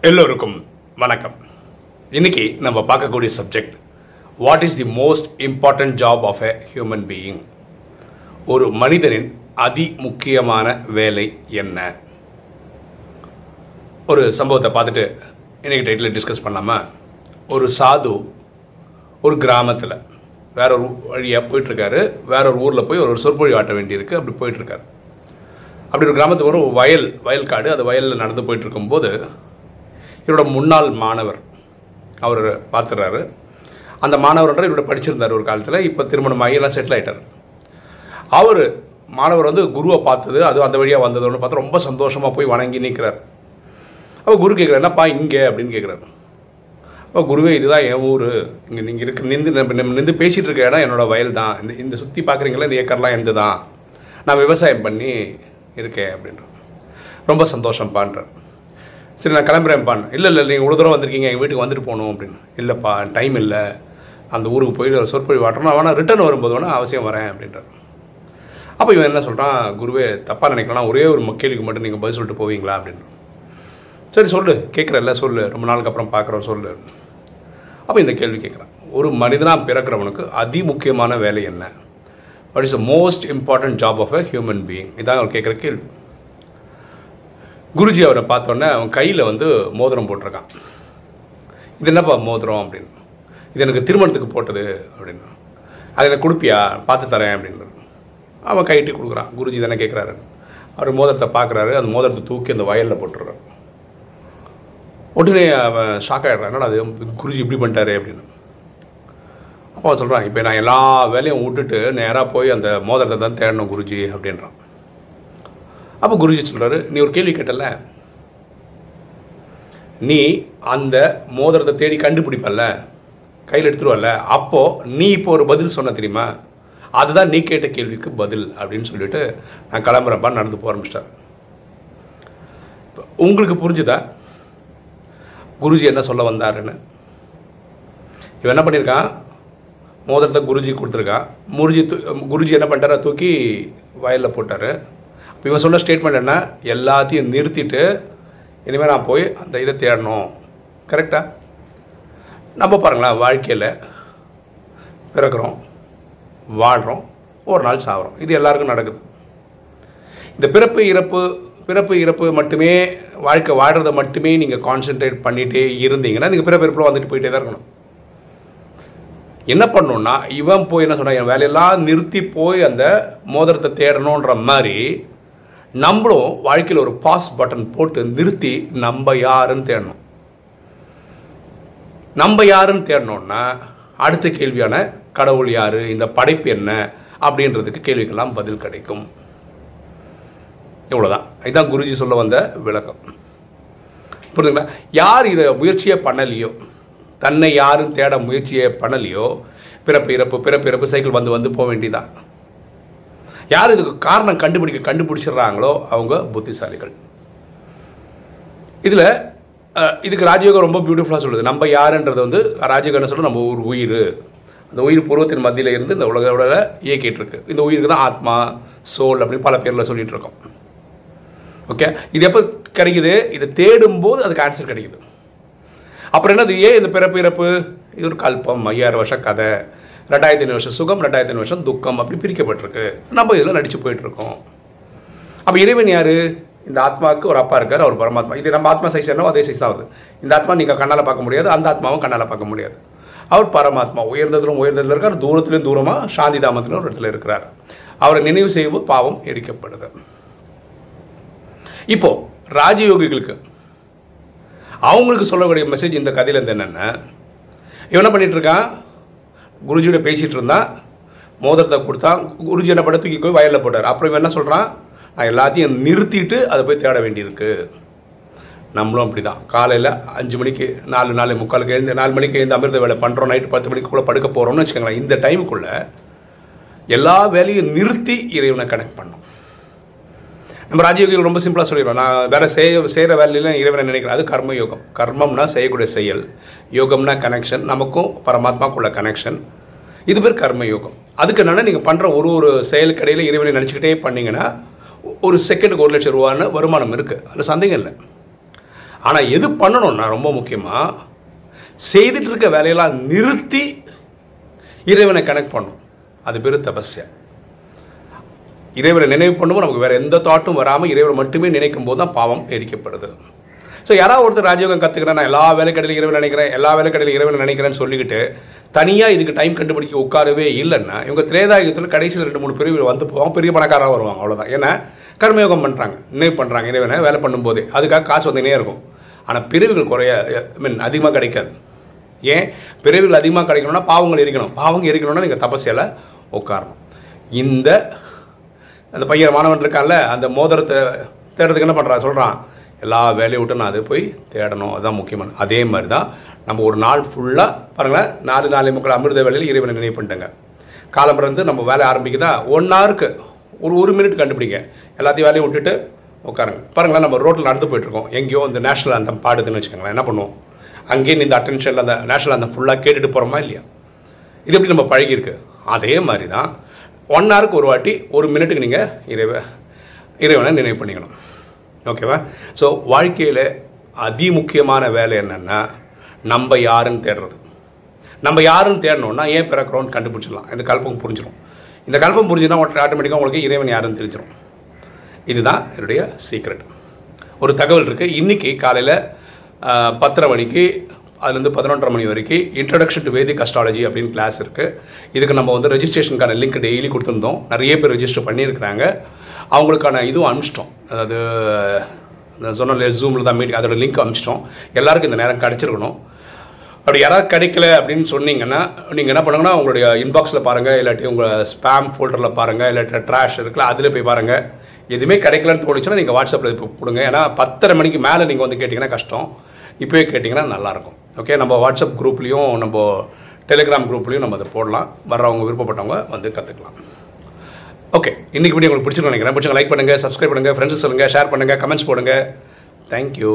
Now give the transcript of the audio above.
எல்லோருக்கும் வணக்கம். இன்னைக்கு நம்ம பார்க்கக்கூடிய subject what is the most important job of a human being ஒரு மனிதனின் அதி முக்கியமான வேலை என்ன? ஒரு சம்பவத்தை பார்த்துட்டு இன்னைக்கு டைட்டில் டிஸ்கஸ் பண்ணாமல் ஒரு சாது ஒரு கிராமத்தில் வேற ஒரு வழியாக போயிட்டுருக்காரு. வேற ஒரு ஊரில் போய் ஒரு சொற்பொழி ஆட்ட வேண்டியிருக்கு. அப்படி போயிட்டுருக்காரு. அப்படி ஒரு கிராமத்துக்கு ஒரு வயல் வயல் காடு அது வயலில் நடந்து போயிட்டு இருக்கும்போது இவரோட முன்னாள் மாணவர் அவர் பார்த்துறாரு அந்த மாணவர்ன்ற இவரோட படிச்சிருந்தார் ஒரு காலத்தில் இப்போ திருமணமாகி எல்லாம் செட்டில் ஆகிட்டார் அவர் மாணவர் வந்து குருவை பார்த்தது அது அந்த வழியாக வந்ததுன்னு பார்த்து ரொம்ப சந்தோஷமாக போய் வணங்கி நிற்கிறார் அப்போ குரு கேட்குறாரு என்னப்பா இங்கே? அப்படின்னு கேட்குறாரு அப்போ குருவே இதுதான் என் ஊர். இங்கே நீங்கள் இருக்கு நின்று நம்ம நின்று பேசிகிட்டு இருக்க இடம் என்னோடய வயல் தான். இந்த இந்த சுற்றி பார்க்குறீங்களா இந்த ஏக்கர்லாம் எந்த தான்? நான் விவசாயம் பண்ணி இருக்கேன் அப்படின்றார். ரொம்ப சந்தோஷம்ப்பான்றார் சரி நான் கிளம்புறேன்ப்பான் இல்லை இல்லை நீங்கள் ஒரு தூரம் வந்திருக்கீங்க எங்கள் வீட்டுக்கு வந்துட்டு போகணும் அப்படின்னு. இல்லைப்பா டைம் இல்லை. அந்த ஊருக்கு போயிட்டு ஒரு சொற்பொழி வாட்டணும் ஆனால் ரிட்டர்ன் வரும்போது வேணால் அவசியம் வரேன் அப்படின்றார். அப்போ இவன் என்ன சொல்கிறான் குருவே தப்பாக நினைக்கலாம் ஒரே ஒரு கேள்விக்கு மட்டும் நீங்கள் பதில் சொல்லிட்டு போவீங்களா அப்படின்னு சரி சொல்லு. கேட்குறல்ல சொல்லு. ரொம்ப நாளுக்கு அப்புறம் பார்க்குறோம் சொல்லு. அப்போ இந்த கேள்வி கேட்குறான் ஒரு மனிதனாக பிறக்கிறவனுக்கு அதி முக்கியமான வேலை என்ன? What is the most important job of a human being இதான் அவர் கேட்குற கேள்வி. குருஜி அவரை பார்த்தோன்னே அவன் கையில் வந்து மோதிரம் போட்டிருக்கான். இது என்னப்பா மோதிரம் அப்படின்னு. இது எனக்கு திருமணத்துக்கு போட்டது அப்படின்னு. அதை எனக்கு கொடுப்பியா? பார்த்து தரேன் அப்படின்னு அவன் கைட்டு கொடுக்குறான். குருஜி தானே கேட்குறாரு அவர் மோதிரத்தை பார்க்குறாரு. அந்த மோதிரத்தை தூக்கி அந்த வயலில் போட்டுடுறாரு. உடனே அவன் ஷாக் ஆகிடுறான் என்னடா அது குருஜி இப்படி பண்ணிட்டாரு அப்படின்னு. அப்போ சொல்கிறான் இப்போ நான் எல்லா வேலையும் விட்டுட்டு நேராக போய் அந்த மோதிரத்தை தான் தேடணும் குருஜி அப்படின்றான். அப்போ குருஜி சொல்கிறாரு நீ ஒரு கேள்வி கேட்டல நீ அந்த மோதிரத்தை தேடி கண்டுபிடிப்பல்ல? கையில் எடுத்துருவல்ல? அப்போது நீ இப்போ ஒரு பதில் சொன்ன தெரியுமா? அதுதான் நீ கேட்ட கேள்விக்கு பதில் அப்படின்னு சொல்லிட்டு நான் கிளம்புறப்பா நடந்து போக ஆரம்பிச்சிட்டேன் உங்களுக்கு புரிஞ்சுதா? குருஜி என்ன சொல்ல வந்தாருன்னு? இவன் என்ன பண்ணியிருக்கான் மோதிரத்தை குருஜி கொடுத்துருக்கான். முருஜி தூ குருஜி என்ன பண்ணிட்டாரா? தூக்கி வயலில் போட்டார். இவன் சொன்ன ஸ்டேட்மெண்ட் என்ன? எல்லாத்தையும் நிறுத்திட்டு இனிமேல் நான் போய் அந்த இதை தேடணும். கரெக்டாக நம்ம பாருங்களேன் வாழ்க்கையில் பிறக்கிறோம் வாழ்கிறோம் ஒரு நாள் சாகிறோம் இது எல்லாருக்கும் நடக்குது. இந்த பிறப்பு இறப்பு பிறப்பு இறப்பு மட்டுமே வாழ்க்கை வாழ்கிறத மட்டுமே நீங்கள் கான்சென்ட்ரேட் பண்ணிகிட்டே இருந்தீங்கன்னா நீங்கள் பிறப்பிறப்பில் வந்துட்டு போயிட்டே தான் இருக்கணும். என்ன பண்ணணுன்னா இவன் போய் என்ன சொன்னான் என் வேலையெல்லாம் நிறுத்தி போய் அந்த மோதிரத்தை தேடணுன்ற மாதிரி நம்மளும் வாழ்க்கையில் ஒரு பாஸ் பட்டன் போட்டு நிறுத்தி நம்ம யாருன்னு தேடணும். நம்ம யாருன்னு தேடணும்னா அடுத்த கேள்வியான கடவுள் யாரு இந்த படைப்பு என்ன அப்படின்றதுக்கு கேள்விக்கெல்லாம் பதில் கிடைக்கும். இவ்வளோதான் இதுதான் குருஜி சொல்ல வந்த விளக்கம். புரியுதுங்களா யார் இதை முயற்சியை பண்ணலையோ தன்னை யாரும் தேட முயற்சியை பண்ணலையோ பிறப்பு இறப்பு பிறப்பு இறப்பு சைக்கிள் வந்து வந்து போக வேண்டியதான் யார் இதுக்கு காரணம் கண்டுபிடிக்க கண்டுபிடிச்சிடுறாங்களோ அவங்க புத்திசாலிகள். இதில் இதுக்கு ராஜயோகம் ரொம்ப பியூட்டிஃபுல்லாக சொல்லுது. நம்ம யாருன்றது வந்து ராஜயோகம் என்ன நம்ம ஒரு உயிர். அந்த உயிர் பூர்வத்தின் மத்தியில் இருந்து இந்த உலகோட இயக்கிட்டு இருக்கு இந்த உயிருக்கு தான் ஆத்மா சோல் அப்படின்னு பல பேரில் சொல்லிட்டு இருக்கோம் ஓகே இது எப்போ கிடைக்குது? இதை தேடும் போது அதுக்கு ஆன்சர் கிடைக்குது. அப்புறம் என்னது? ஏன் இந்த பிறப்பு இறப்பு? இது ஒரு கல்பம் ஐயாயிரம் வருஷம் கதை. ரெண்டாயிரத்தி ஐநூறு வருஷம் சுகம் ரெண்டாயிரத்தி ஐநூறு வருஷம் துக்கம் அப்படி பிரிக்கப்பட்டிருக்கு. நம்ம இதில் நடிச்சு போயிட்டுருக்கோம். அப்போ இறைவன் யார்? இந்த ஆத்மாவுக்கு ஒரு அப்பா இருக்கார் அவர் பரமாத்மா. இது நம்ம ஆத்மா சைஸ் என்னவோ அதே சைஸ் ஆகுது இந்த ஆத்மா நீங்கள் கண்ணால் பார்க்க முடியாது அந்த ஆத்மாவும் கண்ணால் பார்க்க முடியாது. அவர் பரமாத்மா உயர்ந்ததிலும் உயர்ந்ததில் இருக்கார் தூரத்திலும் தூரமாக சாந்தி தாமத்திலும் ஒரு இடத்துல இருக்கிறார். அவரை நினைவு செய்யும் பாவம் எரிக்கப்படுது. இப்போ ராஜயோகிகளுக்கு அவங்களுக்கு சொல்லக்கூடிய மெசேஜ் இந்த கதையிலேருந்து என்னென்ன என்னென்னா இவன் என்ன பண்ணிட்டு இருக்கான்? குருஜியோட பேசிகிட்டு இருந்தான் மோதிரத்தை கொடுத்தான் குருஜி என்ன பண்ண தூக்கி போய் வயலில் போட்டார். அப்புறம் இவன் என்ன சொல்கிறான் நான் எல்லாத்தையும் நிறுத்திட்டு அதை போய் தேட வேண்டியிருக்கு. நம்மளும் அப்படி தான் காலையில் அஞ்சு மணிக்கு நாலு நாலு முக்காலுக்கு எழுந்து நாலு மணிக்கு எழுந்து அமிர்த வேலை பண்ணுறோம் நைட்டு பத்து மணிக்கு கூட படுக்க போகிறோம்னு வச்சுக்கோங்களேன் இந்த டைமுக்குள்ளே எல்லா வேலையும் நிறுத்தி இறைவனை கனெக்ட் பண்ணோம். நம்ம ராஜயோகிகள் ரொம்ப சிம்பிளாக சொல்லிடுவோம் நான் வேற செய்ய செய்கிற வேலையில இறைவனை நினைக்கிறேன். அது கர்ம யோகம். கர்மம்னா செய்யக்கூடிய செயல். யோகம்னா கனெக்ஷன் நமக்கும் பரமாத்மாக்குள்ள கனெக்ஷன் இது பேர் கர்ம யோகம். அதுக்கு என்னென்னா நீங்கள் பண்ணுற ஒரு ஒரு செயலுக்கு இடையில இறைவனை நினச்சிக்கிட்டே பண்ணிங்கன்னா ஒரு செகண்டுக்கு ஒரு லட்சம் ரூபான்னு வருமானம் இருக்குது அதில் சந்தேகம் இல்லை. ஆனால் எது பண்ணணும்னா ரொம்ப முக்கியமாக செய்துட்டு இருக்க வேலையெல்லாம் நிறுத்தி இறைவனை கனெக்ட் பண்ணும் அது பேர் தபஸ்யா. இறைவரை நினைவு பண்ணும்போது நமக்கு வேறு எந்த தாட்டும் வராமல் இறைவரை மட்டுமே நினைக்கும் போது தான் பாவம் எரிக்கப்படுது. ஸோ யாராவது ஒருத்தர் ராஜயோகம் கற்றுக்கிறேன் நான் எல்லா வேலைக்கடையிலும் இறைவன் நினைக்கிறேன் எல்லா வேலைக்கடையிலும் இறைவன் நினைக்கிறேன்னு சொல்லிக்கிட்டு தனியாக இதுக்கு டைம் கண்டுபிடிக்க உட்காரவே இல்லைன்னா இவங்க திரேதாயுகத்தில் கடைசியில் ரெண்டு மூணு பிரிவு வந்து போவாங்க பெரிய பணக்காராக வருவாங்க அவ்வளோதான் ஏன்னா கர்மயோகம் பண்ணுறாங்க நினைவு பண்ணுறாங்க இறைவனை வேலை பண்ணும்போதே. அதுக்காக காசு வந்துனே இருக்கும். ஆனால் பிரிவுகள் குறைய ஐ மீன் அதிகமாக கிடைக்காது. ஏன்? பிறவிகள் அதிகமாக கிடைக்கணும்னா பாவங்கள் எரிக்கணும். பாவங்கள் எரிக்கணும்னா நீங்கள் தபசியால் உட்காரணும். இந்த அந்த பையன் மாணவன் இருக்கான்ல அந்த மோதிரத்தை தேடுறதுக்கு என்ன பண்ணுறான் சொல்கிறான் எல்லா வேலையை விட்டு நான் அதை போய் தேடணும். அதுதான் முக்கியமான அதே மாதிரி தான் நம்ம ஒரு நாள் ஃபுல்லாக பாருங்களேன் நாலு நாலு முக்கால் அமிர்த வேலையில் இறைவனை நினைவு பண்ணிட்டேங்க. காலம் பிறந்து நம்ம வேலை ஆரம்பிக்குதா? ஒன் ஹவருக்கு ஒரு ஒரு மினிட் கண்டுபிடிங்க. எல்லாத்தையும் வேலையும் விட்டுட்டு உட்காருங்க. பாருங்களேன் நம்ம ரோட்டில் நடந்து போயிட்டுருக்கோம். எங்கேயோ இந்த நேஷனல் அந்த பாடுதுன்னு வச்சுக்கோங்களேன் என்ன பண்ணுவோம்? அங்கேயே இந்த அட்டென்ஷனில் அந்த நேஷனல் அந்த ஃபுல்லாக கேட்டுட்டு போகிறோமா இல்லையா? இது எப்படி நம்ம பழகியிருக்கு? அதே மாதிரி தான் ஒன் ஹவருக்கு ஒரு வாட்டி ஒரு மினிட்டுக்கு நீங்கள் இறைவ இறைவனை நினைவு பண்ணிக்கணும். ஓகேவா ஸோ வாழ்க்கையில் அதி முக்கியமான வேலை என்னென்னா நம்ம யாருன்னு தேடுறது. நம்ம யாருன்னு தேடணும்னா ஏன் பிறக்கிறோம்னு கண்டுபிடிச்சிடலாம். இந்த கல்பம் புரிஞ்சிடும் இந்த கல்பம் புரிஞ்சுன்னா ஆட்டோமேட்டிக்காக உங்களுக்கு இறைவன் யாருன்னு தெரிஞ்சிடும் இதுதான் என்னுடைய சீக்ரெட் ஒரு தகவல் இருக்குது இன்றைக்கி காலையில் பத்தரை மணிக்கு அதுலேருந்து பதினொன்றரை மணி வரைக்கும் இன்ட்ரடக்ஷன் டு வேதிக் அஸ்ட்ராலஜி அப்படின்னு கிளாஸ் இருக்குது இதுக்கு நம்ம வந்து ரெஜிஸ்ட்ரேஷனுக்கான லிங்க் டெய்லி கொடுத்துருந்தோம். நிறைய பேர் ரெஜிஸ்டர் பண்ணியிருக்கிறாங்க. அவங்களுக்கான இதுவும் அனுப்பிச்சிட்டோம். அதாவது நான் சொன்ன ஜூமில் தான் மீட்டிங் அதோட லிங்க் அனுப்பிச்சிட்டோம். எல்லாருக்கும் இந்த நேரம் கிடச்சிருக்கணும். அப்படி யாராவது கிடைக்கல அப்படின்னு சொன்னீங்கன்னா நீங்கள் என்ன பண்ணுங்கன்னா உங்களுடைய இன்பாக்ஸில் பாருங்கள் இல்லாட்டி உங்கள் ஸ்பேம் ஃபோல்டரில் பாருங்கள் இல்லாட்டி ட்ராஷ் இருக்குல்ல அதில் போய் பாருங்கள் எதுவுமே கிடைக்கலன்னு தோணுச்சுன்னா நீங்கள் வாட்ஸ்அப்பில் இப்போ கொடுங்க. ஏன்னா பத்தரை மணிக்கு மேலே நீங்கள் வந்து கேட்டிங்கன்னா கஷ்டம். இப்போயே கேட்டிங்கன்னா நல்லாயிருக்கும் ஓகே நம்ம வாட்ஸ்அப் குரூப்லேயும் நம்ம டெலிகிராம் குரூப்லேயும் நம்ம அதை போடலாம். வர்றவங்க விருப்பப்பட்டவங்க வந்து கற்றுக்கலாம் ஓகே இன்றைக்கி வீடியோ உங்களுக்கு பிடிச்சிருக்கோம் நினைக்கிறேன். பிடிச்சிங்க லைக் பண்ணுங்கள் சப்ஸ்கிரைப் பண்ணுங்கள் ஃப்ரெண்ட்ஸ் சொல்லுங்கள் ஷேர் பண்ணுங்கள் கமெண்ட்ஸ் போடுங்க. தேங்க்யூ